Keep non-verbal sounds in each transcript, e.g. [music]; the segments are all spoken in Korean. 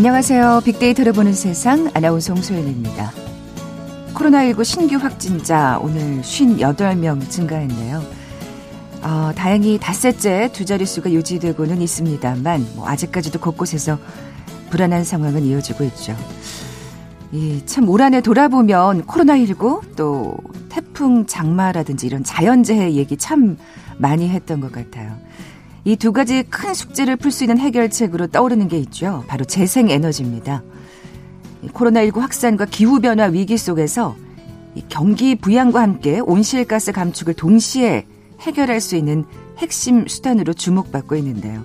안녕하세요. 빅데이터를 보는 세상 아나운서 홍소연입니다. 코로나19 신규 확진자 오늘 58명 증가했네요. 어, 다행히 닷새째 두 자릿수가 유지되고는 있습니다만 뭐 아직까지도 곳곳에서 불안한 상황은 이어지고 있죠. 이, 참, 올 한해 돌아보면 코로나19 또 태풍 장마라든지 이런 자연재해 얘기 참 많이 했던 것 같아요. 이 두 가지 큰 숙제를 풀 수 있는 해결책으로 떠오르는 게 있죠. 바로 재생에너지입니다. 코로나19 확산과 기후변화 위기 속에서 경기 부양과 함께 온실가스 감축을 동시에 해결할 수 있는 핵심 수단으로 주목받고 있는데요.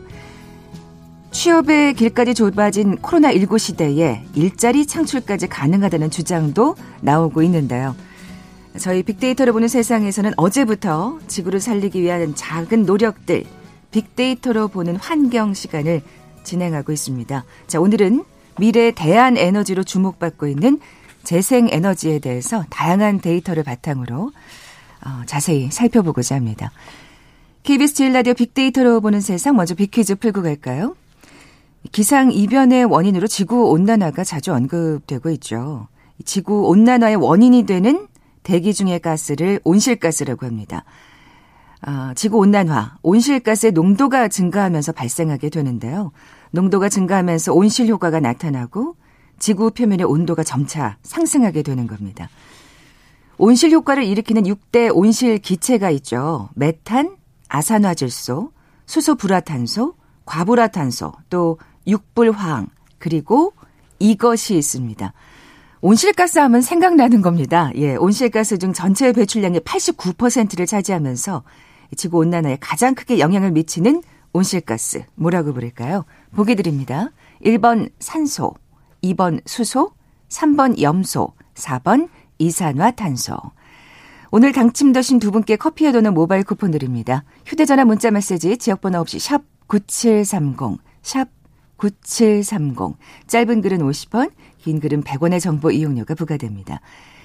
취업의 길까지 좁아진 코로나19 시대에 일자리 창출까지 가능하다는 주장도 나오고 있는데요. 저희 빅데이터를 보는 세상에서는 어제부터 지구를 살리기 위한 작은 노력들, 빅데이터로 보는 환경 시간을 진행하고 있습니다. 자, 오늘은 미래 대안 에너지로 주목받고 있는 재생 에너지에 대해서 다양한 데이터를 바탕으로 어, 자세히 살펴보고자 합니다. KBS 제일 라디오 빅데이터로 보는 세상 먼저 빅퀴즈 풀고 갈까요? 기상 이변의 원인으로 지구 온난화가 자주 언급되고 있죠. 지구 온난화의 원인이 되는 대기 중의 가스를 온실가스라고 합니다. 아, 지구 온난화, 온실가스의 농도가 증가하면서 발생하게 되는데요. 농도가 증가하면서 온실 효과가 나타나고 지구 표면의 온도가 점차 상승하게 되는 겁니다. 온실 효과를 일으키는 6대 온실 기체가 있죠. 메탄, 아산화질소, 수소불화탄소, 과불화탄소, 또 육불화학, 그리고 이것이 있습니다. 온실가스 하면 생각나는 겁니다. 예, 온실가스 중 전체 배출량의 89%를 차지하면서 지구 온난화에 가장 크게 영향을 미치는 온실가스 뭐라고 부를까요? 보기 드립니다. 1번 산소, 2번 수소, 3번 염소, 4번 이산화탄소. 오늘 당첨되신 두 분께 커피에 도는 모바일 쿠폰 드립니다. 휴대전화 문자 메시지 지역번호 없이 샵 9730, 샵 9730. 짧은 글은 50원, 긴 글은 100원의 정보 이용료가 부과됩니다.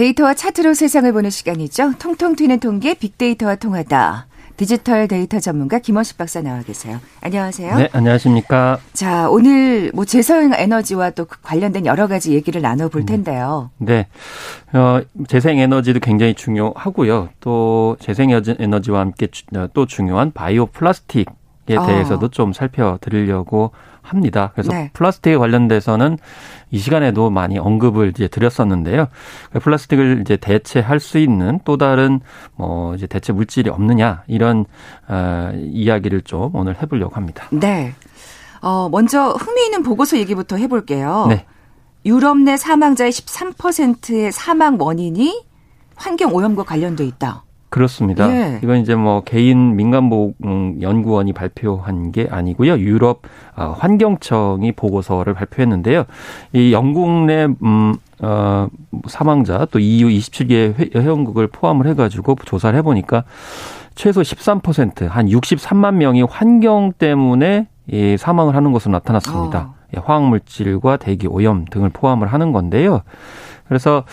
데이터와 차트로 세상을 보는 시간이죠. 통통 튀는 통계 빅데이터와 통하다. 디지털 데이터 전문가 김원식 박사 나와 계세요. 안녕하세요. 네, 안녕하십니까. 자, 오늘 뭐 재생 에너지와 또 관련된 여러 가지 얘기를 나눠 볼 텐데요. 네. 어, 재생 에너지도 굉장히 중요하고요. 또 재생 에너지와 함께 어, 또 중요한 바이오 플라스틱 에 어. 대해서도 좀 살펴드리려고 합니다. 그래서 네. 플라스틱에 관련돼서는 이 시간에도 많이 언급을 이제 드렸었는데요. 플라스틱을 이제 대체할 수 있는 또 다른 뭐 이제 대체 물질이 없느냐 이런 어, 이야기를 좀 오늘 해보려고 합니다. 네. 어, 먼저 흥미 있는 보고서 얘기부터 해볼게요. 네. 유럽 내 사망자의 13%의 사망 원인이 환경 오염과 관련돼 있다. 그렇습니다. 예. 이건 이제 뭐 개인 민간보건 음, 연구원이 발표한 게 아니고요. 유럽 어, 환경청이 보고서를 발표했는데요. 이 영국 내 음, 어, 사망자 또 EU 27개 회원국을 포함을 해가지고 조사를 해보니까 최소 13%한 63만 명이 환경 때문에 이 사망을 하는 것으로 나타났습니다. 어. 화학물질과 대기 오염 등을 포함을 하는 건데요. 그래서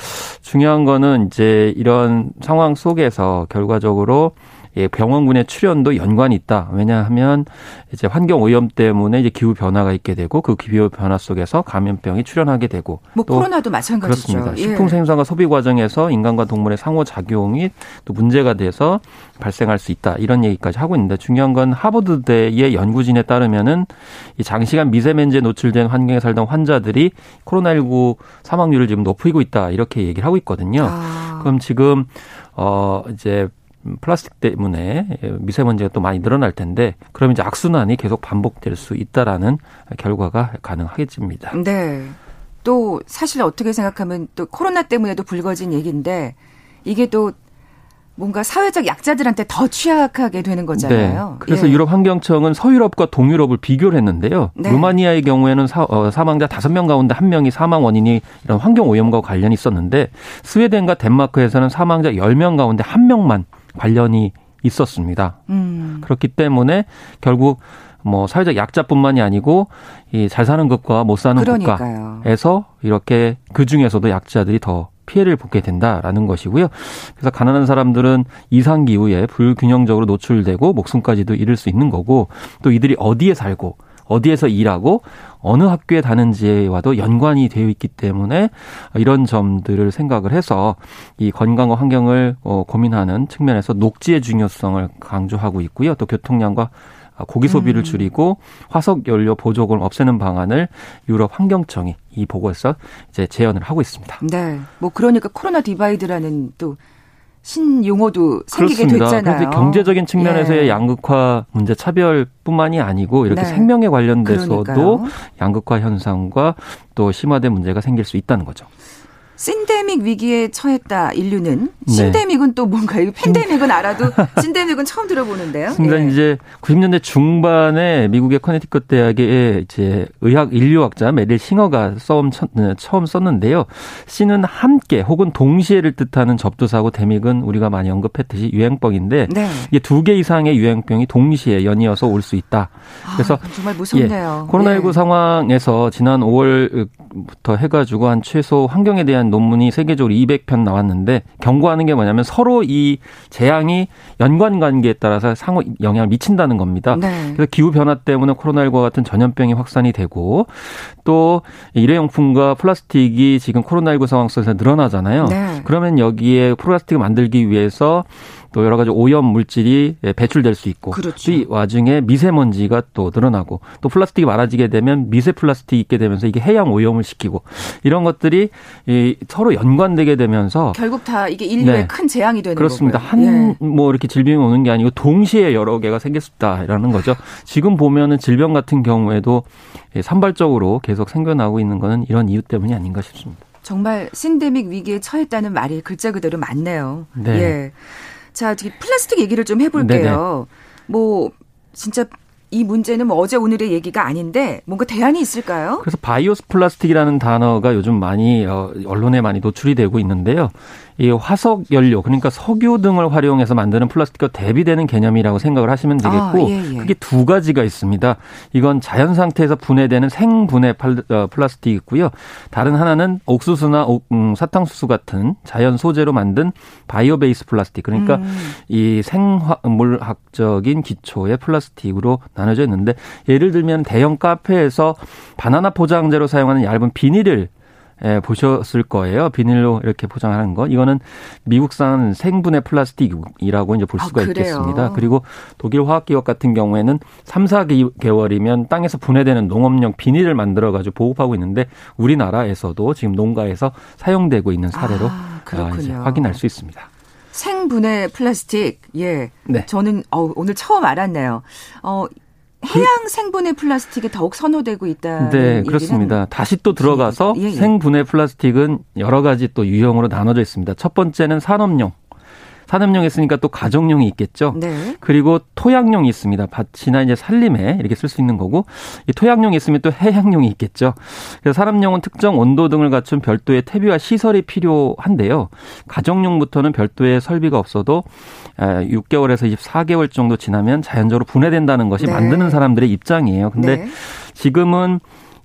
중요한 거는 이제 이런 상황 속에서 결과적으로 예, 병원군의 출연도 연관이 있다. 왜냐하면 이제 환경 오염 때문에 이제 기후 변화가 있게 되고 그 기후 변화 속에서 감염병이 출현하게 되고 뭐 코로나도 마찬가지죠. 그렇습니다. 예. 식품 생산과 소비 과정에서 인간과 동물의 상호 작용이 또 문제가 돼서 발생할 수 있다. 이런 얘기까지 하고 있는데 중요한 건 하버드대의 연구진에 따르면은 이 장시간 미세먼지에 노출된 환경에 살던 환자들이 코로나19 사망률을 지금 높이고 있다. 이렇게 얘기를 하고 있거든요. 아. 그럼 지금 어 이제 플라스틱 때문에 미세먼지가 또 많이 늘어날 텐데 그럼 이제 악순환이 계속 반복될 수 있다라는 결과가 가능하겠습니다. 네. 또 사실 어떻게 생각하면 또 코로나 때문에도 불거진 얘기인데 이게 또 뭔가 사회적 약자들한테 더 취약하게 되는 거잖아요. 네. 그래서 예. 유럽 환경청은 서유럽과 동유럽을 비교를 했는데요. 네. 루마니아의 경우에는 사, 어, 사망자 5명 가운데 1명이 사망 원인이 이런 환경 오염과 관련이 있었는데 스웨덴과 덴마크에서는 사망자 10명 가운데 1명만 관련이 있었습니다. 음. 그렇기 때문에 결국 뭐 사회적 약자뿐만이 아니고 이 잘 사는 것과 못 사는 그러니까요. 국가에서 이렇게 그 중에서도 약자들이 더 피해를 보게 된다라는 것이고요. 그래서 가난한 사람들은 이상 기후에 불균형적으로 노출되고 목숨까지도 잃을 수 있는 거고 또 이들이 어디에 살고 어디에서 일하고 어느 학교에 다는지와도 연관이 되어 있기 때문에 이런 점들을 생각을 해서 이 건강과 환경을 어, 고민하는 측면에서 녹지의 중요성을 강조하고 있고요. 또 교통량과 아, 고기 소비를 음. 줄이고 화석 연료 보조금을 없애는 방안을 유럽 환경청이 이 보고에서 이제 제언을 하고 있습니다. 네. 뭐 그러니까 코로나 divide라는 또 신용어도 생기게 그렇습니다. 됐잖아요. 경제적인 측면에서의 예. 양극화 문제 차별뿐만이 아니고 이렇게 네. 생명에 관련돼서도 그러니까요. 양극화 현상과 또 심화된 문제가 생길 수 있다는 거죠. 신데믹 위기에 처했다 인류는 네. 신데믹은 또 뭔가 이 팬데믹은 알아도 [laughs] 신데믹은 처음 들어보는데요. 그러니까 예. 이제 90년대 중반에 미국의 커네티컷 대학의 이제 의학 인류학자 메릴 싱어가 처음 네, 처음 썼는데요. 신은 함께 혹은 동시에를 뜻하는 접두사고 데믹은 우리가 많이 언급했듯이 유행병인데 네. 이게 두 개 이상의 유행병이 동시에 연이어서 올 수 있다. 그래서 아, 정말 무섭네요. 예, 코로나19 네. 상황에서 지난 5월부터 해가지고 한 최소 환경에 대한 대한 논문이 세계적으로 200편 나왔는데 경고하는 게 뭐냐면 서로 이 재앙이 연관 관계에 따라서 상호 영향을 미친다는 겁니다. 네. 그래서 기후 변화 때문에 코로나19와 같은 전염병이 확산이 되고 또 일회용품과 플라스틱이 지금 코로나19 상황 속에서 늘어나잖아요. 네. 그러면 여기에 플라스틱을 만들기 위해서 또 여러 가지 오염 물질이 배출될 수 있고 그렇죠. 이 와중에 미세먼지가 또 늘어나고 또 플라스틱이 많아지게 되면 미세 플라스틱이 있게 되면서 이게 해양 오염을 시키고 이런 것들이 이 서로 연관되게 되면서 결국 다 이게 인류의 네. 큰 재앙이 되는 그렇습니다. 한뭐 예. 이렇게 질병이 오는 게 아니고 동시에 여러 개가 생겼다라는 거죠. 지금 보면은 질병 같은 경우에도 산발적으로 계속 생겨나고 있는 거는 이런 이유 때문이 아닌가 싶습니다. 정말 syndemic 위기에 처했다는 말이 글자 그대로 맞네요. 네. 예. 자, 플라스틱 얘기를 좀 해볼게요. 네네. 뭐 진짜 이 문제는 뭐 어제 오늘의 얘기가 아닌데 뭔가 대안이 있을까요? 그래서 바이오 플라스틱이라는 단어가 요즘 많이 어, 언론에 많이 노출이 되고 있는데요. 이 화석 연료 그러니까 석유 등을 활용해서 만드는 플라스틱과 대비되는 개념이라고 생각을 하시면 되겠고 아, 예, 예. 그게 두 가지가 있습니다. 이건 자연 상태에서 분해되는 생분해 어, 플라스틱이 있고요. 다른 하나는 옥수수나 음, 사탕수수 같은 자연 소재로 만든 bio base 플라스틱 그러니까 음. 이 생물학적인 기초의 플라스틱으로 나눠져 있는데 예를 들면 대형 카페에서 바나나 포장재로 사용하는 얇은 비닐을 예, 보셨을 거예요. 비닐로 이렇게 포장하는 거. 이거는 미국산 생분해 플라스틱이라고 이제 볼 아, 수가 아, 있겠습니다. 그리고 독일 화학 기업 같은 경우에는 3, 4개월이면 땅에서 분해되는 농업용 비닐을 만들어 가지고 보급하고 있는데 우리나라에서도 지금 농가에서 사용되고 있는 사례로 아, 아 확인할 수 있습니다. 생분해 플라스틱. 예. 네. 저는 어, 오늘 처음 알았네요. 어 해양 생분해 플라스틱이 더욱 선호되고 있다. 네, 그렇습니다. 다시 또 들어가서 예, 예. 생분해 플라스틱은 여러 가지 또 유형으로 나눠져 있습니다. 첫 번째는 산업용. 산업용이 있으니까 또 가정용이 있겠죠. 네. 그리고 토양용이 있습니다. 밭이나 이제 살림에 이렇게 쓸 수 있는 거고 이 토양용이 있으면 또 해양용이 있겠죠. 그래서 산업용은 특정 온도 등을 갖춘 별도의 퇴비와 시설이 필요한데요. 가정용부터는 별도의 설비가 없어도 6개월에서 24개월 정도 지나면 자연적으로 분해된다는 것이 네. 만드는 사람들의 입장이에요. 근데 네. 지금은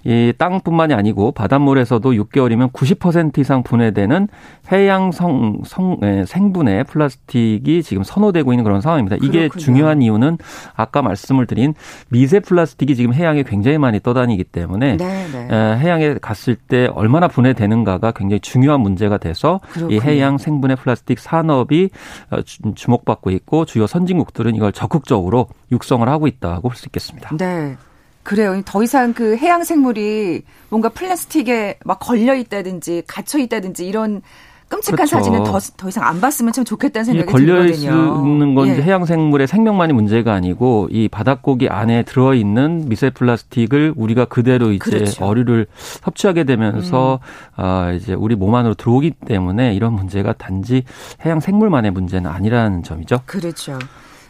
이 땅뿐만이 아니고 바닷물에서도 6개월이면 90% 이상 분해되는 해양 성, 성 예, 생분해 플라스틱이 지금 선호되고 있는 그런 상황입니다. 이게 그렇군요. 중요한 이유는 아까 말씀을 드린 미세 플라스틱이 지금 해양에 굉장히 많이 떠다니기 때문에 네, 네. 에, 해양에 갔을 때 얼마나 분해되는가가 굉장히 중요한 문제가 돼서 그렇군요. 이 해양 생분해 플라스틱 산업이 어, 주목받고 있고 주요 선진국들은 이걸 적극적으로 육성을 하고 있다고 볼 수 있겠습니다. 네. 그래요. 더 이상 그 해양 생물이 뭔가 플라스틱에 막 걸려 있다든지 갇혀 있다든지 이런 끔찍한 그렇죠. 사진은 더, 더 이상 안 봤으면 참 좋겠다는 생각이 걸려 들거든요. 있는 건 예. 해양 생물의 생명만이 문제가 아니고 이 바닷고기 안에 들어 있는 미세 플라스틱을 우리가 그대로 이제 그렇죠. 어류를 섭취하게 되면서 음. 아 이제 우리 몸 안으로 들어오기 때문에 이런 문제가 단지 해양 생물만의 문제는 아니라는 점이죠. 그렇죠.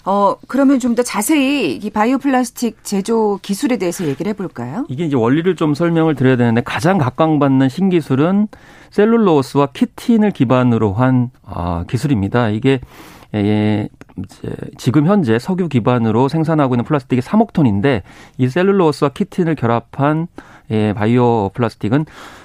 어, 그러면 좀 더 자세히 이 바이오 플라스틱 제조 기술에 대해서 얘기를 해볼까요? 이게 이제 원리를 좀 설명을 드려야 되는데 가장 각광받는 신기술은 셀룰로스와 키틴을 기반으로 한 아, 기술입니다. 이게 예, 이제 지금 현재 석유 기반으로 생산하고 있는 플라스틱이 3억 톤인데 이 셀룰로스와 키틴을 결합한 예, 바이오 플라스틱은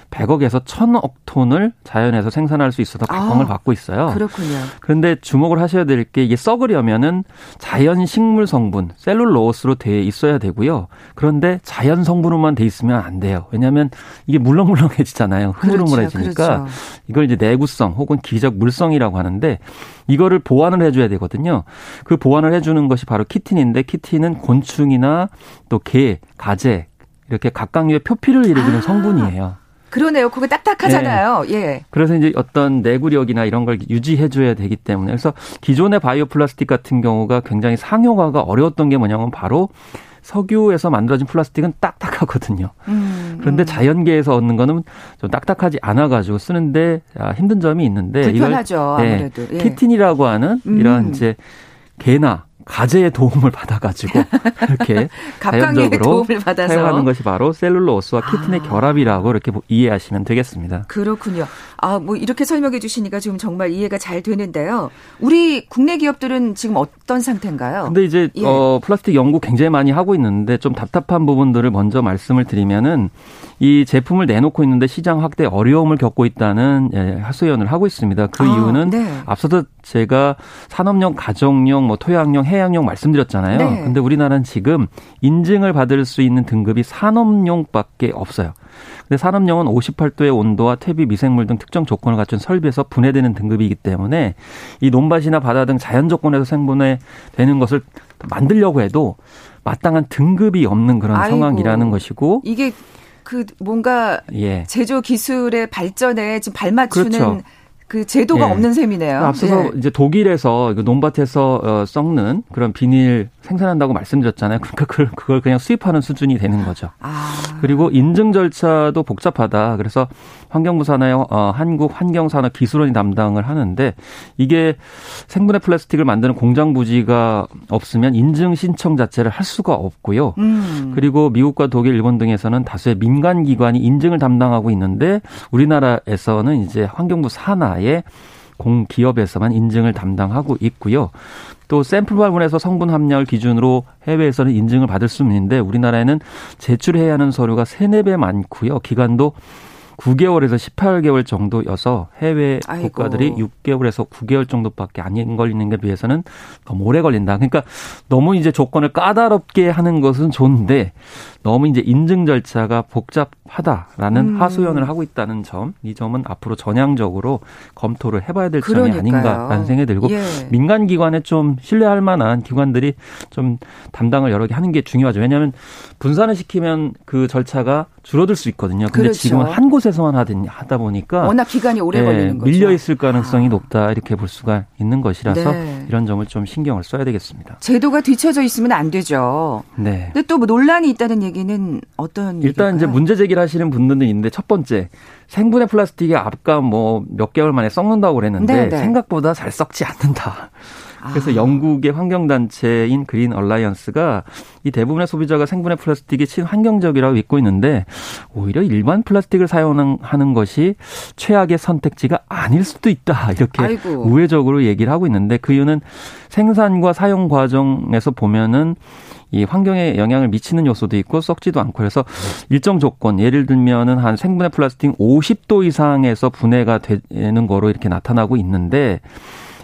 100억에서 1000억 톤을 자연에서 생산할 수 있어서 각광을 아, 받고 있어요. 그렇군요. 그런데 주목을 하셔야 될 게 이게 썩으려면은 자연 식물 성분, 셀룰로스로 돼 있어야 되고요. 그런데 자연 성분으로만 돼 있으면 안 돼요. 왜냐하면 이게 물렁물렁해지잖아요. 흐물흐물해지니까 그렇죠, 그렇죠. 이걸 이제 내구성 혹은 기적 물성이라고 하는데 이거를 보완을 해줘야 되거든요. 그 보완을 해주는 것이 바로 키틴인데 키틴은 곤충이나 또 개, 가재 이렇게 각각류의 표피를 일으키는 아. 성분이에요. 그러네요. 그거 딱딱하잖아요. 네. 예. 그래서 이제 어떤 내구력이나 이런 걸 유지해줘야 되기 때문에 그래서 기존의 바이오 플라스틱 같은 경우가 굉장히 상용화가 어려웠던 게 뭐냐면 바로 석유에서 만들어진 플라스틱은 딱딱하거든요. 음, 그런데 음. 자연계에서 얻는 거는 좀 딱딱하지 않아가지고 쓰는데 아, 힘든 점이 있는데 불편하죠. 이걸, 네, 아무래도 예. 키틴이라고 하는 이런 음. 이제 개나 가재의 도움을 [laughs] 받아가지고 이렇게 [laughs] 자연적으로 사용하는 것이 바로 셀룰로스와 키틴의 아. 결합이라고 이렇게 이해하시면 되겠습니다. 그렇군요. 아, 뭐 이렇게 설명해 주시니까 지금 정말 이해가 잘 되는데요. 우리 국내 기업들은 지금 어떤 상태인가요? 근데 이제 예. 어, 플라스틱 연구 굉장히 많이 하고 있는데 좀 답답한 부분들을 먼저 말씀을 드리면은 이 제품을 내놓고 있는데 시장 확대 어려움을 겪고 있다는 예, 하소연을 하고 있습니다. 그 아, 이유는 네. 앞서도 제가 산업용, 가정용, 뭐 토양용, 해양용 말씀드렸잖아요. 네. 근데 우리나라는 지금 인증을 받을 수 있는 등급이 산업용밖에 없어요. 근데 산업용은 58도의 온도와 퇴비, 미생물 등 특정 조건을 갖춘 설비에서 분해되는 등급이기 때문에 이 논밭이나 바다 등 자연 조건에서 생분해 되는 것을 만들려고 해도 마땅한 등급이 없는 그런 아이고, 상황이라는 것이고 이게 그 뭔가 예. 제조 기술의 발전에 지금 발맞추는 그렇죠. 그 제도가 예. 없는 셈이네요. 앞서서 예. 이제 독일에서 논밭에서 어, 썩는 그런 비닐 생산한다고 말씀드렸잖아요. 그러니까 그걸, 그걸 그냥 수입하는 수준이 되는 거죠. 아. 그리고 인증 절차도 복잡하다. 그래서 환경부 산하의 어, 한국 환경산업 기술원이 담당을 하는데 이게 생분해 플라스틱을 만드는 공장 부지가 없으면 인증 신청 자체를 할 수가 없고요. 음. 그리고 미국과 독일, 일본 등에서는 다수의 민간 기관이 인증을 담당하고 있는데 우리나라에서는 이제 환경부 산하 의 공기업에서만 인증을 담당하고 있고요. 또 샘플 발굴에서 성분 함량을 기준으로 해외에서는 인증을 받을 수 있는데 우리나라에는 제출해야 하는 서류가 세네 배 많고요. 기간도 9개월에서 18개월 정도여서 해외 아이고. 국가들이 6개월에서 9개월 정도밖에 안 걸리는 게 비해서는 너무 오래 걸린다. 그러니까 너무 이제 조건을 까다롭게 하는 것은 좋은데 너무 이제 인증 절차가 복잡하다라는 음. 하소연을 하고 있다는 점, 이 점은 앞으로 전향적으로 검토를 해봐야 될 그러니까요. 점이 아닌가라는 생각이 들고 예. 민간 기관에 좀 신뢰할 만한 기관들이 좀 담당을 여러 개 하는 게 중요하죠. 왜냐하면 분산을 시키면 그 절차가 줄어들 수 있거든요. 근데 그렇죠. 지금은 한 곳에서만 하다 보니까 워낙 기간이 오래 예, 걸리는 거죠. 밀려 있을 가능성이 아. 높다 이렇게 볼 수가 있는 것이라서 네. 이런 점을 좀 신경을 써야 되겠습니다. 제도가 뒤쳐져 있으면 안 되죠. 네. 근데 또 뭐 논란이 있다는 얘기 얘기는 어떤 일단 얘기일까요? 이제 문제 제기를 하시는 분들은 있는데 첫 번째 생분해 플라스틱이 아까 뭐 몇 개월 만에 썩는다고 그랬는데 네네. 네. 생각보다 잘 썩지 않는다. 그래서 아. 영국의 환경단체인 그린 얼라이언스가 이 대부분의 소비자가 생분해 플라스틱이 친환경적이라고 믿고 있는데 오히려 일반 플라스틱을 사용하는 것이 최악의 선택지가 아닐 수도 있다. 이렇게 아이고. 우회적으로 얘기를 하고 있는데 그 이유는 생산과 사용 과정에서 보면은 이 환경에 영향을 미치는 요소도 있고 썩지도 않고 그래서 일정 조건 예를 들면은 한 생분해 플라스틱 50도 이상에서 분해가 되는 거로 이렇게 나타나고 있는데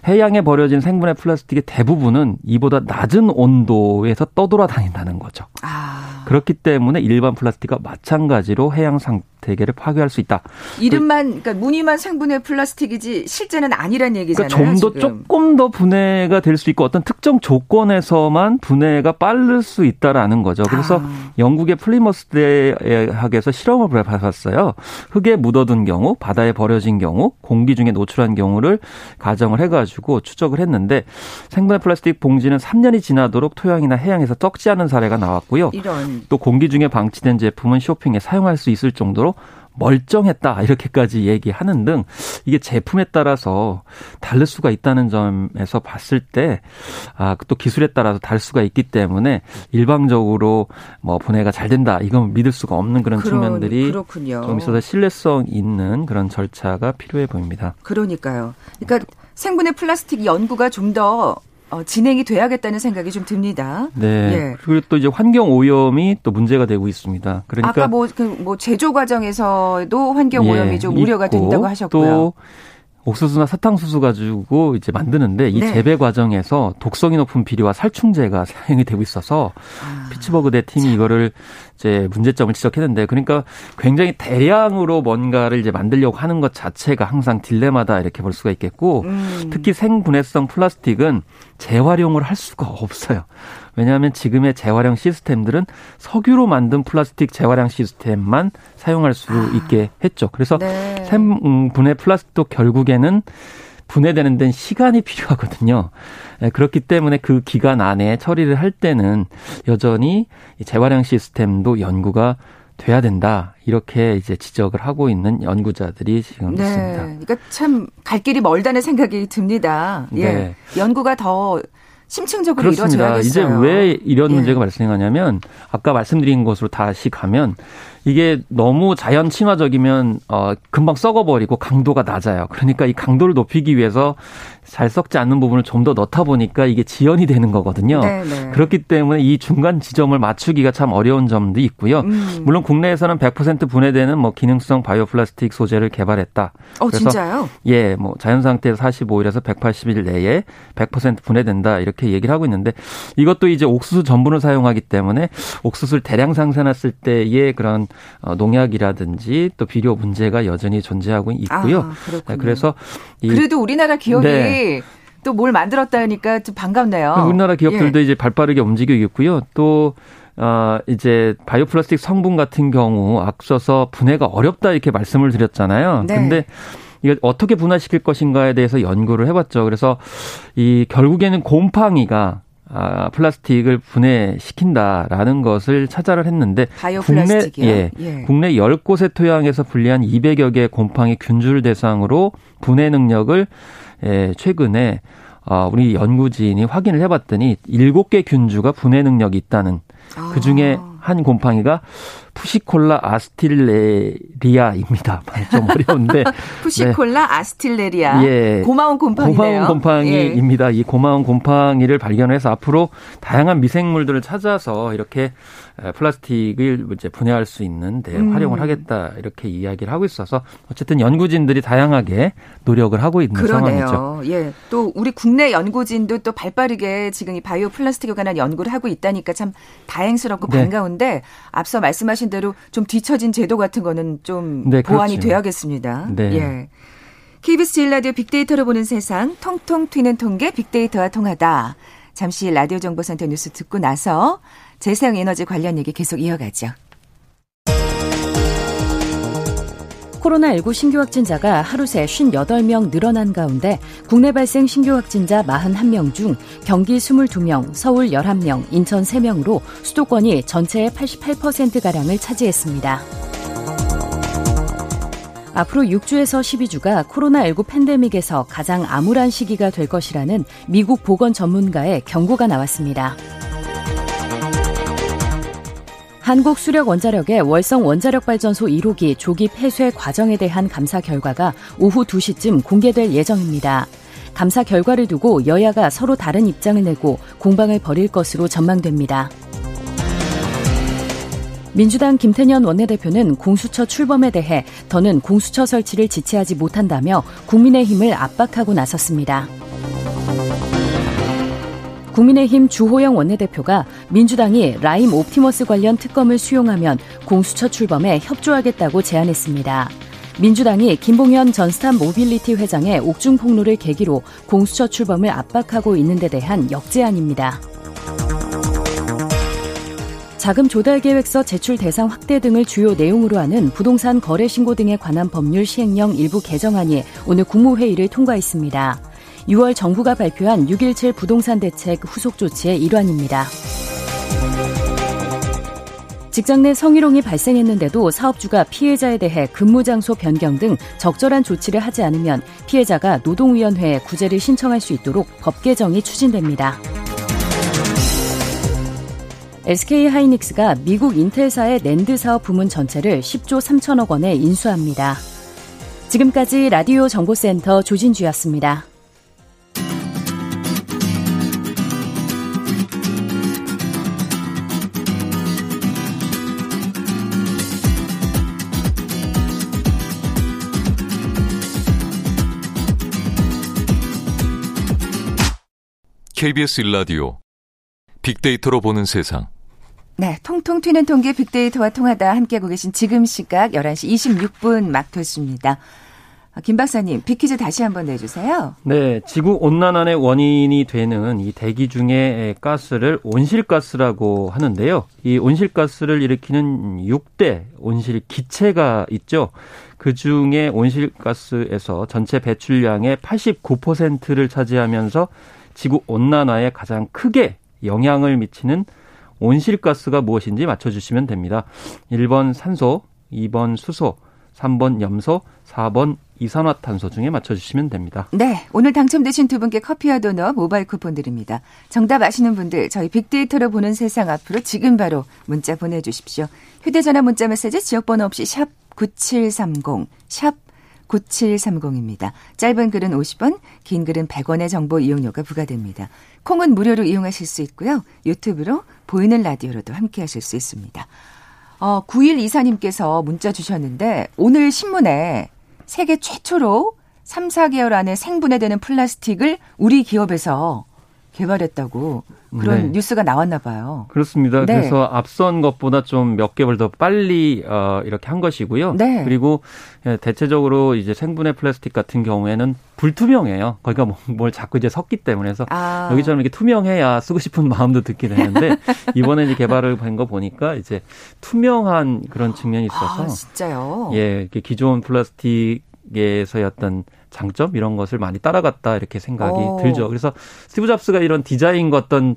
해양에 버려진 생분해 플라스틱의 대부분은 이보다 낮은 온도에서 떠돌아다닌다는 거죠. 아. 그렇기 때문에 일반 플라스틱과 마찬가지로 해양 상 대개를 파괴할 수 있다. 이름만 그러니까 무늬만 생분해 플라스틱이지 실제는 아니란 얘기잖아요. 그러니까 좀더 조금 더 분해가 될 수 있고 어떤 특정 조건에서만 분해가 빠를 수 있다라는 거죠. 그래서 아. 영국의 플리머스 대학에서 실험을 해봤어요. 흙에 묻어둔 경우, 바다에 버려진 경우, 공기 중에 노출한 경우를 가정을 해가지고 추적을 했는데 생분해 플라스틱 봉지는 3년이 지나도록 토양이나 해양에서 썩지 않은 사례가 나왔고요. 이런. 또 공기 중에 방치된 제품은 쇼핑에 사용할 수 있을 정도로 멀쩡했다 이렇게까지 얘기하는 등 이게 제품에 따라서 다를 수가 있다는 점에서 봤을 때 아 또 기술에 따라서 다를 수가 있기 때문에 일방적으로 뭐 분해가 잘 된다 이건 믿을 수가 없는 그런 그런, 측면들이 그렇군요. 좀 있어서 신뢰성 있는 그런 절차가 필요해 보입니다. 그러니까요. 그러니까 생분해 플라스틱 연구가 좀더 어, 진행이 돼야겠다는 생각이 좀 듭니다. 네. 예. 그리고 또 이제 환경 오염이 또 문제가 되고 있습니다. 그러니까 아까 뭐, 그, 뭐 제조 과정에서도 환경 오염이 예, 좀 우려가 된다고 하셨고요. 또 옥수수나 사탕수수 가지고 이제 만드는데 이 네. 재배 과정에서 독성이 높은 비료와 살충제가 [laughs] 사용이 되고 있어서 아, 피츠버그 대 팀이 참. 이거를 이제 문제점을 지적했는데 그러니까 굉장히 대량으로 뭔가를 이제 만들려고 하는 것 자체가 항상 딜레마다 이렇게 볼 수가 있겠고 음. 특히 생분해성 플라스틱은 재활용을 할 수가 없어요. 왜냐하면 지금의 재활용 시스템들은 석유로 만든 플라스틱 재활용 시스템만 사용할 수 아. 있게 했죠. 그래서 네. 생분해 플라스틱도 결국에는 분해되는 데는 시간이 필요하거든요. 예, 그렇기 때문에 그 기간 안에 처리를 할 때는 여전히 재활용 시스템도 연구가 돼야 된다 이렇게 이제 지적을 하고 있는 연구자들이 지금 네. 있습니다. 그러니까 참 갈 길이 멀다는 생각이 듭니다. 예. 네. 연구가 더 심층적으로 그렇습니다. 이루어져야겠어요. 이제 왜 이런 예. 문제가 발생하냐면 아까 말씀드린 것으로 다시 가면 이게 너무 자연 친화적이면 어 금방 썩어버리고 강도가 낮아요. 그러니까 이 강도를 높이기 위해서 잘 썩지 않는 부분을 좀 더 넣다 보니까 이게 지연이 되는 거거든요. 네네. 네. 그렇기 때문에 이 중간 지점을 맞추기가 참 어려운 점도 있고요. 음. 물론 국내에서는 100% 분해되는 뭐 기능성 바이오 플라스틱 소재를 개발했다. 어, 그래서 진짜요? 예, 뭐 자연 상태에서 45일에서 180일 내에 100% 분해된다 이렇게 얘기를 하고 있는데 이것도 이제 옥수수 전분을 사용하기 때문에 옥수수를 대량 생산했을 때의 그런 어, 농약이라든지 또 비료 문제가 여전히 존재하고 있고요. 아, 네, 그래서 그래도 우리나라 기업이 네. 또뭘 만들었다 하니까 좀 반갑네요. 우리나라 기업들도 예. 이제 발빠르게 움직이고 있고요. 또 어, 이제 바이오 플라스틱 성분 같은 경우 앞서서 분해가 어렵다 이렇게 말씀을 드렸잖아요. 네. 근데 이걸 어떻게 분화시킬 것인가에 대해서 연구를 해봤죠. 그래서 이 결국에는 곰팡이가 아, 플라스틱을 분해시킨다라는 것을 찾아를 했는데 국내 예, 예. 국내 10곳의 토양에서 분리한 200여 개의 곰팡이 균주를 대상으로 분해 능력을 예, 최근에 어, 우리 연구진이 확인을 해 봤더니 7개 균주가 분해 능력이 있다는 아. 그 중에 한 곰팡이가 푸시콜라 아스틸레리아입니다. [laughs] 좀 어려운데. [laughs] 푸시콜라 네. 아스틸레리아. 예. 고마운 곰팡이네요. 고마운 곰팡이입니다. 예. 이 고마운 곰팡이를 발견해서 앞으로 다양한 미생물들을 찾아서 이렇게 플라스틱을 이제 분해할 수 있는 데 음. 활용을 하겠다 이렇게 이야기를 하고 있어서 어쨌든 연구진들이 다양하게 노력을 하고 있는 그러네요. 상황이죠. 예. 또 우리 국내 연구진도 또 발빠르게 지금 이 바이오 플라스틱에 관한 연구를 하고 있다니까 참 다행스럽고 네. 반가운데 앞서 말씀하신 대로 좀 뒤처진 제도 같은 거는 좀 네, 보완이 그렇죠. 돼야겠습니다. 네. 예. KBS 제일라디오 빅데이터로 보는 세상 통통 튀는 통계 빅데이터와 통하다. 잠시 라디오 정보센터 뉴스 듣고 나서 재생 에너지 관련 얘기 계속 이어가죠. 코로나19 신규 확진자가 하루 새 58명 늘어난 가운데 국내 발생 신규 확진자 41명 중 경기 22명, 서울 11명, 인천 3명으로 수도권이 전체의 88%가량을 차지했습니다. 앞으로 6주에서 12주가 코로나19 팬데믹에서 가장 암울한 시기가 될 것이라는 미국 보건 전문가의 경고가 나왔습니다. 한국수력원자력의 월성 원자력발전소 1호기 조기 폐쇄 과정에 대한 감사 결과가 오후 2시쯤 공개될 예정입니다. 감사 결과를 두고 여야가 서로 다른 입장을 내고 공방을 벌일 것으로 전망됩니다. 민주당 김태년 원내대표는 공수처 출범에 대해 더는 공수처 설치를 지체하지 못한다며 국민의힘을 압박하고 나섰습니다. 국민의힘 주호영 원내대표가 민주당이 라임 옵티머스 관련 특검을 수용하면 공수처 출범에 협조하겠다고 제안했습니다. 민주당이 김봉현 전 스타 모빌리티 회장의 옥중 폭로를 계기로 공수처 출범을 압박하고 있는 데 대한 역제안입니다. 자금 조달 계획서 제출 대상 확대 등을 주요 내용으로 하는 부동산 거래 신고 등에 관한 법률 시행령 일부 개정안이 오늘 국무회의를 통과했습니다. 6월 정부가 발표한 6.17 부동산 대책 후속 조치의 일환입니다. 직장 내 성희롱이 발생했는데도 사업주가 피해자에 대해 근무 장소 변경 등 적절한 조치를 하지 않으면 피해자가 노동위원회에 구제를 신청할 수 있도록 법 개정이 추진됩니다. SK 하이닉스가 미국 인텔사의 랜드 사업 부문 전체를 10조 3천억 원에 인수합니다. 지금까지 라디오 정보센터 조진주였습니다. KBS 일라디오 빅데이터로 보는 세상. 네, 통통 튀는 통계 빅데이터와 통하다 함께하고 계신 지금 시각 11시 26분 막 됐습니다. 아, 김 박사님, 빅퀴즈 다시 한번 내주세요. 네, 지구 온난화의 원인이 되는 이 대기 중의 가스를 온실가스라고 하는데요. 이 온실가스를 일으키는 6대 온실 기체가 있죠. 그 중에 온실가스에서 전체 배출량의 89%를 차지하면서 지구 온난화에 가장 크게 영향을 미치는 온실가스가 무엇인지 맞춰주시면 됩니다. 1번 산소, 2번 수소, 3번 염소, 4번 이산화탄소 중에 맞춰주시면 됩니다. 네, 오늘 당첨되신 두 분께 커피와 도넛 모바일 쿠폰 드립니다. 정답 아시는 분들 저희 빅데이터로 보는 세상 앞으로 지금 바로 문자 보내주십시오. 휴대전화 문자 메시지 지역번호 없이 샵 9730, 샵 9730입니다. 짧은 글은 50원, 긴 글은 100원의 정보 이용료가 부과됩니다. 콩은 무료로 이용하실 수 있고요. 유튜브로 보이는 라디오로도 함께 하실 수 있습니다. 어, 9일 이사님께서 문자 주셨는데 오늘 신문에 세계 최초로 3, 4개월 안에 생분해되는 플라스틱을 우리 기업에서 개발했다고 그런 네. 뉴스가 나왔나 봐요. 그렇습니다. 네. 그래서 앞선 것보다 좀 몇 개월 더 빨리 어, 이렇게 한 것이고요. 네. 그리고 예, 대체적으로 이제 생분해 플라스틱 같은 경우에는 불투명해요. 거기가 뭐, 뭘 자꾸 이제 섞기 때문에 해서 아. 여기처럼 이렇게 투명해야 쓰고 싶은 마음도 듣게 되는데 [laughs] 이번에 이제 개발을 한 거 보니까 이제 투명한 그런 측면이 있어서 아, 진짜요? 예, 기존 플라스틱에서의 어떤 장점 이런 것을 많이 따라갔다 이렇게 생각이 오. 들죠. 그래서 스티브 잡스가 이런 디자인과 어떤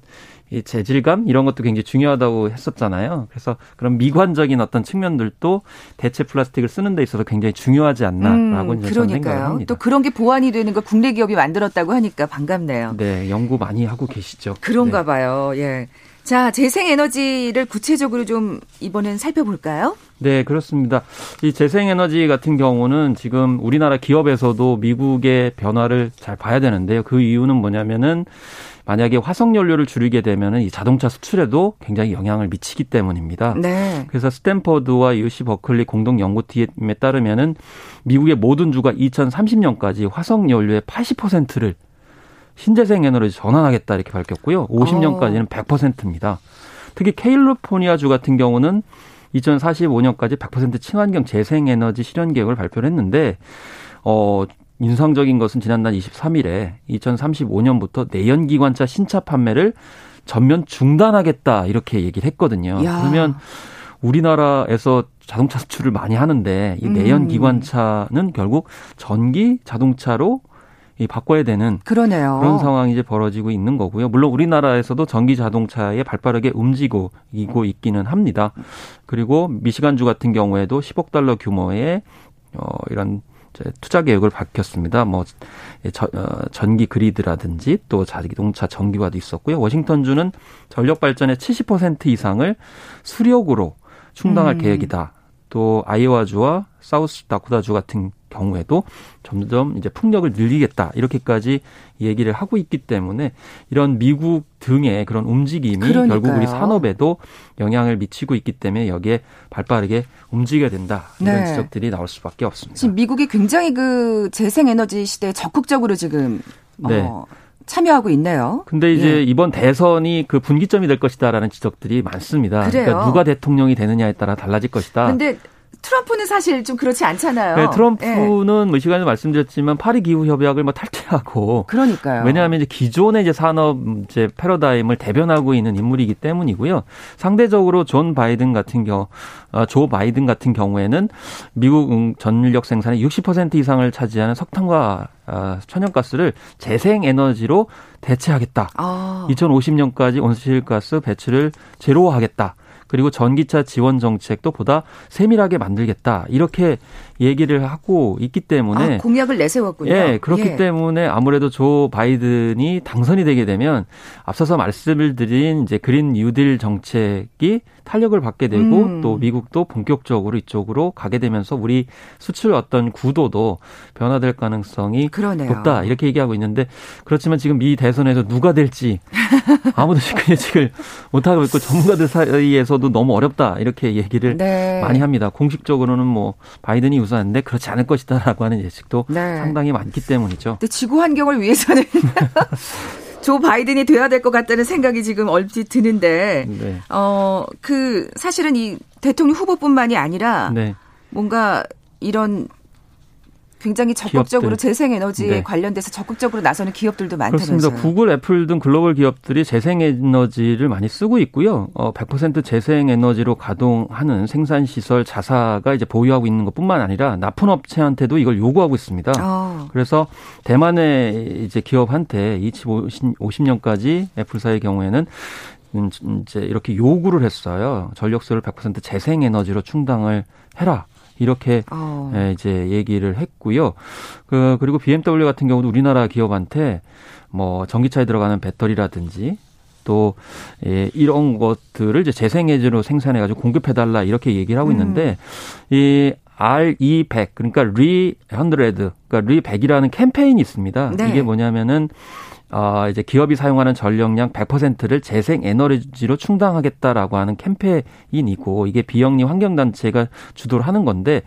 이 재질감 이런 것도 굉장히 중요하다고 했었잖아요. 그래서 그런 미관적인 어떤 측면들도 대체 플라스틱을 쓰는 데 있어서 굉장히 중요하지 않나라고 음, 저는 생각을 합니다. 또 그런 게 보완이 되는 걸 국내 기업이 만들었다고 하니까 반갑네요. 네, 연구 많이 하고 계시죠. 그런가 네. 봐요. 예. 자, 재생에너지를 구체적으로 좀 이번엔 살펴볼까요? 네, 그렇습니다. 이 재생에너지 같은 경우는 지금 우리나라 기업에서도 미국의 변화를 잘 봐야 되는데요. 그 이유는 뭐냐면은 만약에 화석 연료를 줄이게 되면은 이 자동차 수출에도 굉장히 영향을 미치기 때문입니다. 네. 그래서 스탠퍼드와 UC 버클리 공동 연구팀에 따르면은 미국의 모든 주가 2030년까지 화석 연료의 80%를 신재생 에너지 전환하겠다 이렇게 밝혔고요. 50년까지는 100%입니다. 특히 캘리포니아 주 같은 경우는 2045년까지 100% 친환경 재생 에너지 실현 계획을 발표를 했는데 어 인상적인 것은 지난달 23일에 2035년부터 내연기관차 신차 판매를 전면 중단하겠다 이렇게 얘기를 했거든요. 야. 그러면 우리나라에서 자동차 수출을 많이 하는데 이 내연 기관차는 음. 결국 전기 자동차로 이 바꿔야 되는 그러네요. 그런 상황이 이제 벌어지고 있는 거고요. 물론 우리나라에서도 전기 자동차에 발빠르게 움직이고 있기는 합니다. 그리고 미시간주 같은 경우에도 10억 달러 규모의 어 이런 투자 계획을 밝혔습니다. 뭐 저, 어, 전기 그리드라든지 또 자동차 전기화도 있었고요. 워싱턴주는 전력 발전의 70% 이상을 수력으로 충당할 음. 계획이다. 또 아이오와주와 사우스 다코다주 같은 경우에도 점점 이제 풍력을 늘리겠다 이렇게까지 얘기를 하고 있기 때문에 이런 미국 등의 그런 움직임이 그러니까요. 결국 우리 산업에도 영향을 미치고 있기 때문에 여기에 발빠르게 움직여야 된다 이런 네. 지적들이 나올 수밖에 없습니다. 지금 미국이 굉장히 그 재생에너지 시대에 적극적으로 지금 네. 어, 참여하고 있네요. 근데 이제 예. 이번 대선이 그 분기점이 될 것이다라는 지적들이 많습니다. 그래요. 그러니까 누가 대통령이 되느냐에 따라 달라질 것이다. 근데 트럼프는 사실 좀 그렇지 않잖아요. 네, 트럼프는 예. 뭐 시간에 말씀드렸지만 파리 기후 협약을 뭐 탈퇴하고 그러니까요. 왜냐하면 이제 기존의 이제 산업 이제 패러다임을 대변하고 있는 인물이기 때문이고요. 상대적으로 존 바이든 같은 경우 어, 조 바이든 같은 경우에는 미국 전력 생산의 60% 이상을 차지하는 석탄과 어, 천연가스를 재생에너지로 대체하겠다. 아. 2050년까지 온실가스 배출을 제로화하겠다. 그리고 전기차 지원 정책도 보다 세밀하게 만들겠다. 이렇게 얘기를 하고 있기 때문에 아, 공약을 내세웠군요. 예, 그렇기 예. 때문에 아무래도 조 바이든이 당선이 되게 되면 앞서서 말씀을 드린 이제 그린 뉴딜 정책이 탄력을 받게 되고 음. 또 미국도 본격적으로 이쪽으로 가게 되면서 우리 수출 어떤 구도도 변화될 가능성이 그러네요. 높다 이렇게 얘기하고 있는데 그렇지만 지금 미 대선에서 누가 될지 [laughs] 아무도 지금 예측을 못하고 있고 전문가들 사이에서도 너무 어렵다 이렇게 얘기를 네. 많이 합니다. 공식적으로는 뭐 바이든이 우선인데 그렇지 않을 것이다라고 하는 예측도 네. 상당히 많기 때문이죠. 근데 지구 환경을 위해서는 [laughs] 조 바이든이 돼야 될 것 같다는 생각이 지금 얼핏 드는데 네. 어그 사실은 이 대통령 후보뿐만이 아니라 네. 뭔가 이런 굉장히 적극적으로 기업들. 재생에너지에 네. 관련돼서 적극적으로 나서는 기업들도 많다면서요. 그렇습니다. 구글, 애플 등 글로벌 기업들이 재생에너지를 많이 쓰고 있고요. 어, 100% 재생에너지로 가동하는 생산시설 자사가 이제 보유하고 있는 것뿐만 아니라 납품업체한테도 이걸 요구하고 있습니다. 어. 그래서 대만의 이제 기업한테 2050년까지 애플사의 경우에는 이제 이렇게 요구를 했어요. 전력수를 100% 재생에너지로 충당을 해라. 이렇게 어. 예, 이제 얘기를 했고요. 그 그리고 BMW 같은 경우도 우리나라 기업한테 뭐 전기차에 들어가는 배터리라든지 또 예, 이런 것들을 이제 재생에너지로 생산해 가지고 공급해 달라 이렇게 얘기를 하고 있는데 음. 이 RE100 그러니까 리100 그러니까 리100이라는 캠페인이 있습니다. 네. 이게 뭐냐면은 어, 이제 기업이 사용하는 전력량 100%를 재생 에너지로 충당하겠다라고 하는 캠페인이고 이게 비영리 환경단체가 주도를 하는 건데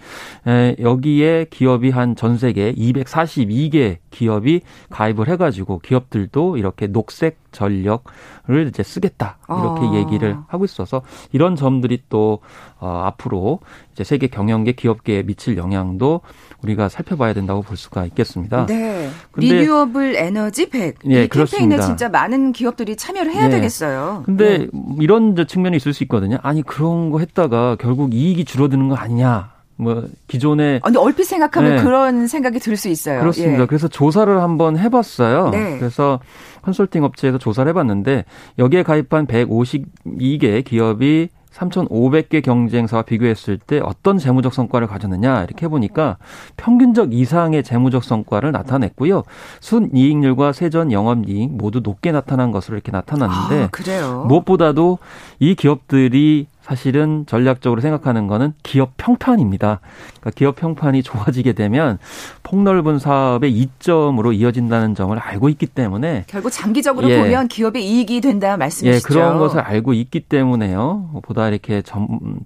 에, 여기에 기업이 한 전 세계 242개 기업이 가입을 해가지고 기업들도 이렇게 녹색 전력 을 이제 쓰겠다 이렇게 아. 얘기를 하고 있어서 이런 점들이 또 어, 앞으로 이제 세계 경영계 기업계에 미칠 영향도 우리가 살펴봐야 된다고 볼 수가 있겠습니다. 네. 리뉴어블 에너지 100. 예, 이 캠페인에 진짜 많은 기업들이 참여를 해야 네. 되겠어요. 근데 네. 이런 측면이 있을 수 있거든요. 아니 그런 거 했다가 결국 이익이 줄어드는 거 아니냐. 뭐 기존에 근데 얼핏 생각하면 네. 그런 생각이 들 수 있어요. 그렇습니다. 예. 그래서 조사를 한번 해봤어요. 네. 그래서 컨설팅 업체에서 조사를 해봤는데 여기에 가입한 152개 기업이 3,500개 경쟁사와 비교했을 때 어떤 재무적 성과를 가졌느냐 이렇게 해보니까 평균적 이상의 재무적 성과를 나타냈고요. 순이익률과 세전 영업이익 모두 높게 나타난 것으로 이렇게 나타났는데 아, 무엇보다도 이 기업들이 사실은 전략적으로 생각하는 거는 기업 평판입니다. 그러니까 기업 평판이 좋아지게 되면 폭넓은 사업의 이점으로 이어진다는 점을 알고 있기 때문에 결국 장기적으로 예. 보면 기업의 이익이 된다 말씀이시죠. 예, 그런 것을 알고 있기 때문에요. 보다 이렇게 점,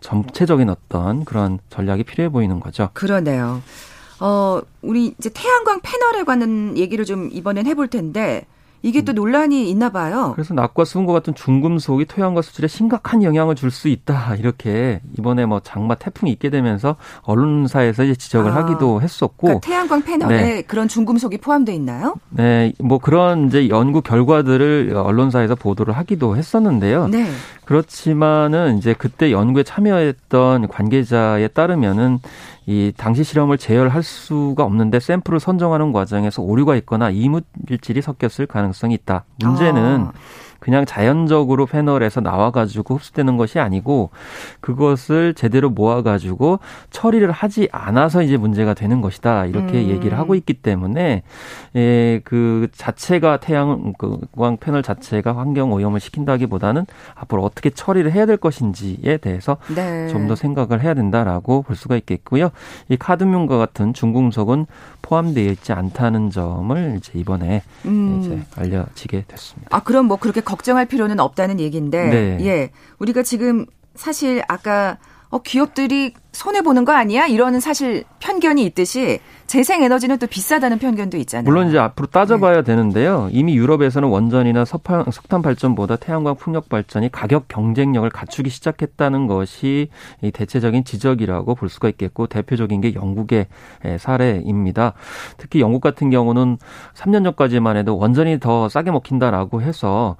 전체적인 어떤 그런 전략이 필요해 보이는 거죠. 그러네요. 어, 우리 이제 태양광 패널에 관한 얘기를 좀 이번엔 해볼 텐데 이게 또 논란이 있나 봐요. 그래서 낙과 수은과 같은 중금속이 토양과 수질에 심각한 영향을 줄 수 있다. 이렇게 이번에 뭐 장마 태풍이 있게 되면서 언론사에서 이제 지적을 아, 하기도 했었고. 그러니까 태양광 패널에 네. 그런 중금속이 포함되어 있나요? 네, 뭐 그런 이제 연구 결과들을 언론사에서 보도를 하기도 했었는데요. 네. 그렇지만은 이제 그때 연구에 참여했던 관계자에 따르면은 이 당시 실험을 재열할 수가 없는데 샘플을 선정하는 과정에서 오류가 있거나 이물질이 섞였을 가능성이 있다. 문제는 아. 그냥 자연적으로 패널에서 나와가지고 흡수되는 것이 아니고 그것을 제대로 모아가지고 처리를 하지 않아서 이제 문제가 되는 것이다 이렇게 음. 얘기를 하고 있기 때문에 예, 그 자체가 태양광 그 패널 자체가 환경 오염을 시킨다기보다는 앞으로 어떻게 처리를 해야 될 것인지에 대해서 네. 좀더 생각을 해야 된다라고 볼 수가 있겠고요. 이 카드뮴과 같은 중금속은 포함되어 있지 않다는 점을 이제 이번에 음. 이제 알려지게 됐습니다. 아 그럼 뭐 그렇게 걱정할 필요는 없다는 얘기인데, 네. 예, 우리가 지금 사실 아까 어, 기업들이 손해 보는 거 아니야? 이런 사실 편견이 있듯이 재생 에너지는 또 비싸다는 편견도 있잖아요. 물론 이제 앞으로 따져봐야 네. 되는데요. 이미 유럽에서는 원전이나 석탄, 석탄 발전보다 태양광 풍력 발전이 가격 경쟁력을 갖추기 시작했다는 것이 이 대체적인 지적이라고 볼 수가 있겠고 대표적인 게 영국의 사례입니다. 특히 영국 같은 경우는 3년 전까지만 해도 원전이 더 싸게 먹힌다라고 해서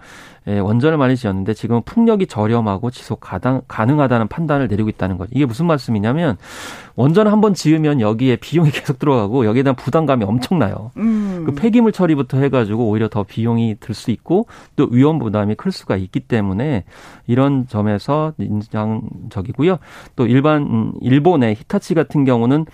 예, 원전을 많이 지었는데 지금 풍력이 저렴하고 지속 가당, 가능하다는 판단을 내리고 있다는 거죠. 이게 무슨 말씀이냐 면 원전을 한번 지으면 여기에 비용이 [laughs] 계속 들어가고 여기에 대한 부담감이 엄청나요. 음. 그 폐기물 처리부터 해가지고 오히려 더 비용이 들 수 있고 또 위험 부담이 클 수가 있기 때문에 이런 점에서 인상적이고요. 또 일반 음, 일본의 히타치 같은 경우는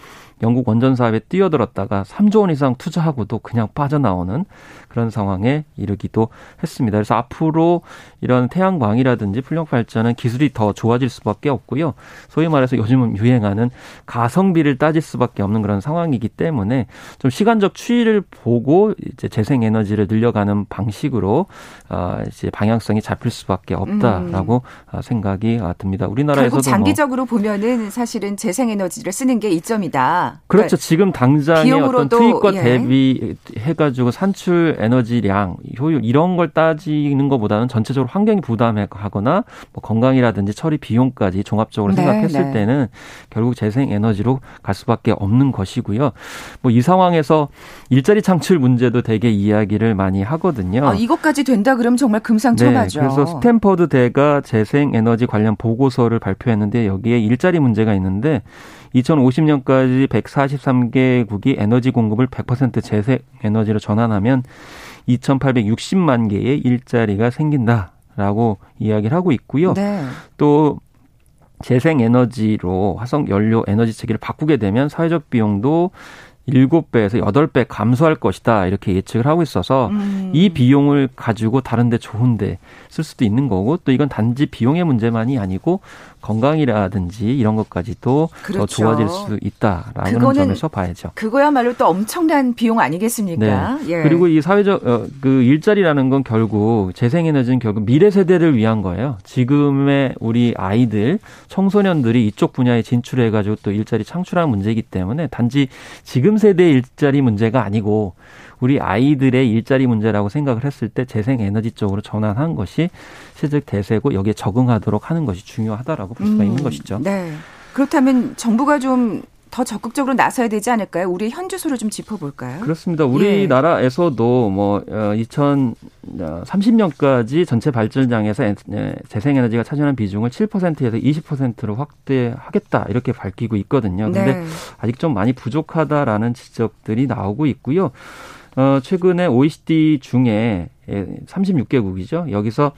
영국 원전 사업에 뛰어들었다가 3조 원 이상 투자하고도 그냥 빠져나오는 그런 상황에 이르기도 했습니다. 그래서 앞으로 이런 태양광이라든지 풍력 발전은 기술이 더 좋아질 수밖에 없고요. 소위 말해서 요즘은 유행하는 가성비를 따질 수밖에 없는 그런 상황이기 때문에 좀 시간적 추이를 보고 이제 재생 에너지를 늘려가는 방식으로 어 이제 방향성이 잡힐 수밖에 없다라고 음. 생각이 듭니다. 우리나라에서도 뭐 장기적으로 뭐 보면은 사실은 재생 에너지를 쓰는 게 이점이다. 그렇죠. 그러니까 지금 당장의 어떤 투입과 예. 대비해가지고 산출 에너지량, 효율 이런 걸 따지는 것보다는 전체적으로 환경이 부담하거나 뭐 건강이라든지 처리 비용까지 종합적으로 네, 생각했을 네. 때는 결국 재생 에너지로 갈 수밖에 없는 것이고요. 뭐 이 상황에서 일자리 창출 문제도 되게 이야기를 많이 하거든요. 아, 이것까지 된다 그러면 정말 금상첨화죠. 네, 그래서 스탠퍼드 대가 재생 에너지 관련 보고서를 발표했는데 여기에 일자리 문제가 있는데 2050년까지 143개국이 에너지 공급을 100% 재생 에너지로 전환하면 2,860만 개의 일자리가 생긴다라고 이야기를 하고 있고요. 네. 또 재생 에너지로 화석 연료 에너지 체계를 바꾸게 되면 사회적 비용도 7배에서 8배 감소할 것이다. 이렇게 예측을 하고 있어서 음. 이 비용을 가지고 다른데 좋은데 쓸 수도 있는 거고 또 이건 단지 비용의 문제만이 아니고 건강이라든지 이런 것까지도 그렇죠. 더 좋아질 수 있다라는 점에서 봐야죠. 그거야말로 또 엄청난 비용 아니겠습니까? 네. 예. 그리고 이 사회적 어, 그 일자리라는 건 결국 재생에너지는 결국 미래 세대를 위한 거예요. 지금의 우리 아이들, 청소년들이 이쪽 분야에 진출해 가지고 또 일자리 창출하는 문제이기 때문에 단지 지금 세대의 일자리 문제가 아니고 우리 아이들의 일자리 문제라고 생각을 했을 때 재생 에너지 쪽으로 전환한 것이 실적 대세고 여기에 적응하도록 하는 것이 중요하다라고 볼 수가 음, 있는 것이죠. 네. 그렇다면 정부가 좀 더 적극적으로 나서야 되지 않을까요? 우리 현주소를 좀 짚어볼까요? 그렇습니다. 우리나라에서도 뭐 2030년까지 어, 전체 발전장에서 재생에너지가 차지하는 비중을 7%에서 20%로 확대하겠다 이렇게 밝히고 있거든요. 근데 네. 아직 좀 많이 부족하다라는 지적들이 나오고 있고요. 어, 최근에 OECD 중에 36개국이죠. 여기서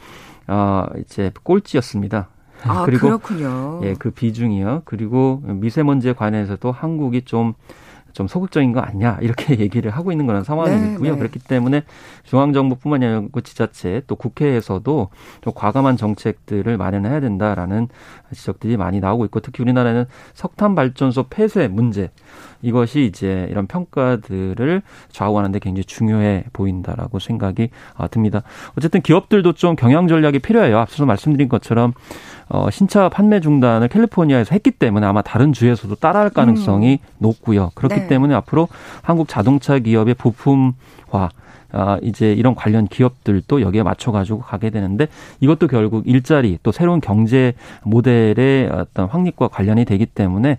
어, 이제 꼴찌였습니다. 아, [laughs] 그리고 그렇군요. 예, 그 비중이요. 그리고 미세먼지에 관해서도 한국이 좀좀 소극적인 거 아니냐 이렇게 [laughs] 얘기를 하고 있는 그런 상황이고요. 네, 네. 그렇기 때문에 중앙정부뿐만이 아니고 지자체 또 국회에서도 좀 과감한 정책들을 마련해야 된다라는 지적들이 많이 나오고 있고 특히 우리나라는 석탄 발전소 폐쇄 문제 이것이 이제 이런 평가들을 좌우하는데 굉장히 중요해 보인다라고 생각이 아, 듭니다. 어쨌든 기업들도 좀 경영 전략이 필요해요. 앞서서 말씀드린 것처럼 어, 신차 판매 중단을 캘리포니아에서 했기 때문에 아마 다른 주에서도 따라할 가능성이 음. 높고요. 그렇기 네. 때문에 앞으로 한국 자동차 기업의 부품화 아, 이제 이런 관련 기업들도 여기에 맞춰가지고 가게 되는데 이것도 결국 일자리 또 새로운 경제 모델의 어떤 확립과 관련이 되기 때문에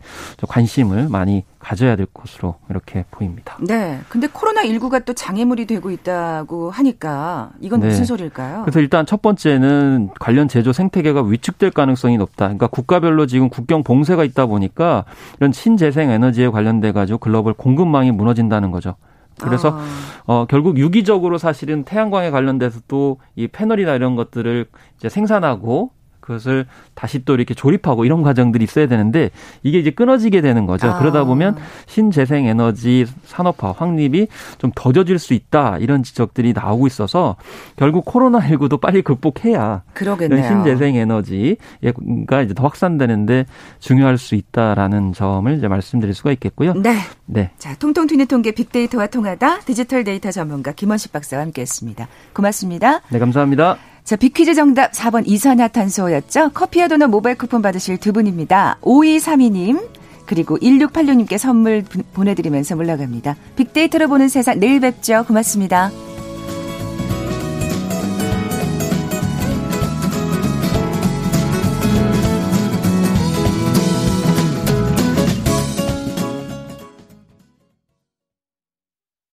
관심을 많이 가져야 될 것으로 이렇게 보입니다. 네. 근데 코로나19가 또 장애물이 되고 있다고 하니까 이건 네. 무슨 소리일까요? 그래서 일단 첫 번째는 관련 제조 생태계가 위축될 가능성이 높다. 그러니까 국가별로 지금 국경 봉쇄가 있다 보니까 이런 신재생 에너지에 관련돼 가지고 글로벌 공급망이 무너진다는 거죠. 그래서 아. 어 결국 유기적으로 사실은 태양광에 관련돼서 또 이 패널이나 이런 것들을 이제 생산하고 그것을 다시 또 이렇게 조립하고 이런 과정들이 있어야 되는데 이게 이제 끊어지게 되는 거죠. 아. 그러다 보면 신재생 에너지 산업화 확립이 좀 더뎌질 수 있다 이런 지적들이 나오고 있어서 결국 코로나19도 빨리 극복해야 그러겠네요. 신재생 에너지가 이제 더 확산되는데 중요할 수 있다라는 점을 이제 말씀드릴 수가 있겠고요. 네. 네. 자, 통통 튀는 통계 빅데이터와 통하다 디지털 데이터 전문가 김원식 박사와 함께했습니다. 고맙습니다. 네, 감사합니다. 자, 비퀴즈 정답 4번 이산화탄소였죠? 커피와 도넛 모바일 쿠폰 받으실 두 분입니다. 5232님, 그리고 1686님께 선물 보내드리면서 물러갑니다. 빅데이터로 보는 세상 내일 뵙죠. 고맙습니다.